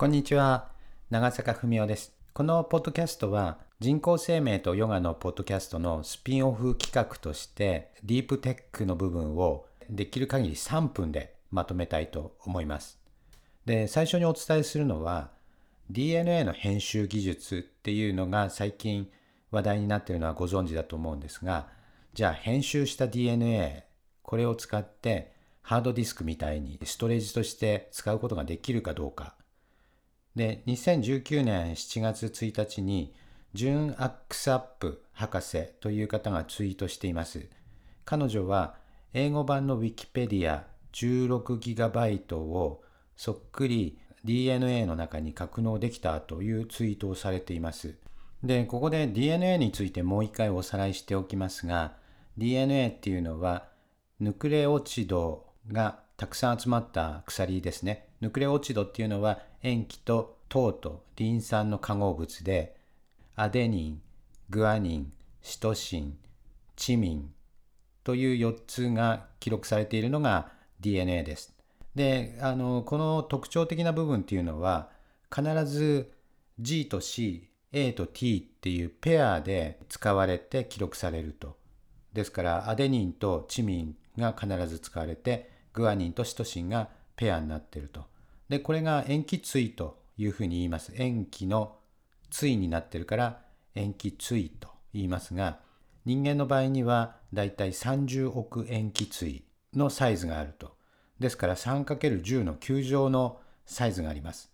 こんにちは。長坂文夫です。このポッドキャストは人工生命とヨガのポッドキャストのスピンオフ企画としてディープテックの部分をできる限り3分でまとめたいと思います。で最初にお伝えするのは DNA の編集技術っていうのが最近話題になっているのはご存知だと思うんですがじゃあ編集した DNA これを使ってハードディスクみたいにストレージとして使うことができるかどうかで、2019年7月1日に、ジュン・アックスアップ博士という方がツイートしています。彼女は、英語版の Wikipedia 16GB をそっくり DNA の中に格納できたというツイートをされています。で、ここで DNA についてもう一回おさらいしておきますが、DNA っていうのは、ヌクレオチドがたくさん集まった鎖ですね。ヌクレオチドっていうのは塩基と糖とリン酸の化合物でアデニン、グアニン、シトシン、チミンという4つが記録されているのが DNA です。で、あの、この特徴的な部分っていうのは必ず G と C、A と T っていうペアで使われて記録されると。ですからアデニンとチミンが必ず使われてグアニンとシトシンがペアになっていると。で、これが塩基対というふうに言います。塩基の対になってるから塩基対と言いますが、人間の場合にはだいたい30億塩基対のサイズがあると。ですから 3×10 の9乗のサイズがあります。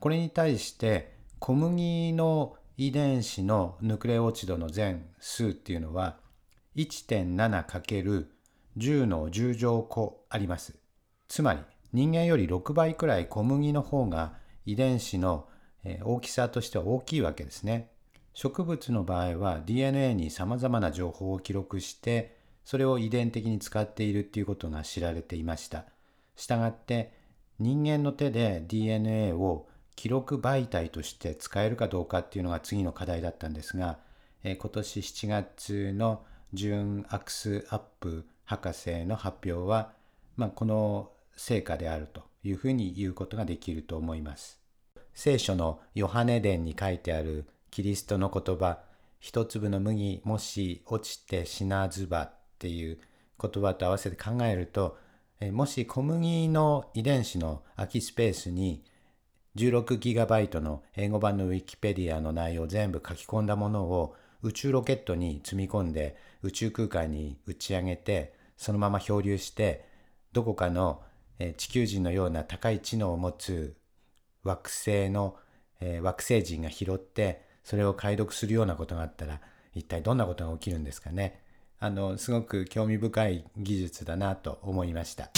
これに対して小麦の遺伝子のヌクレオチドの全数っていうのは 1.7× 10の10乗個あります。つまり人間より6倍くらい小麦の方が遺伝子の大きさとしては大きいわけですね。植物の場合は DNA に様々な情報を記録してそれを遺伝的に使っているっていうことが知られていました。したがって人間の手で DNA を記録媒体として使えるかどうかっていうのが次の課題だったんですが、今年7月のジュン・アクス・アップ博士の発表は、まあ、この成果であるというふうに言うことができると思います。聖書のヨハネ伝に書いてあるキリストの言葉、一粒の麦もし落ちて死なずばっていう言葉と合わせて考えると、もし小麦の遺伝子の空きスペースに 16GB の英語版のウィキペディアの内容を全部書き込んだものを宇宙ロケットに積み込んで宇宙空間に打ち上げてそのまま漂流してどこかの地球人のような高い知能を持つ惑星の、え惑星人が拾ってそれを解読するようなことがあったら一体どんなことが起きるんですかねあのすごく興味深い技術だなと思いました。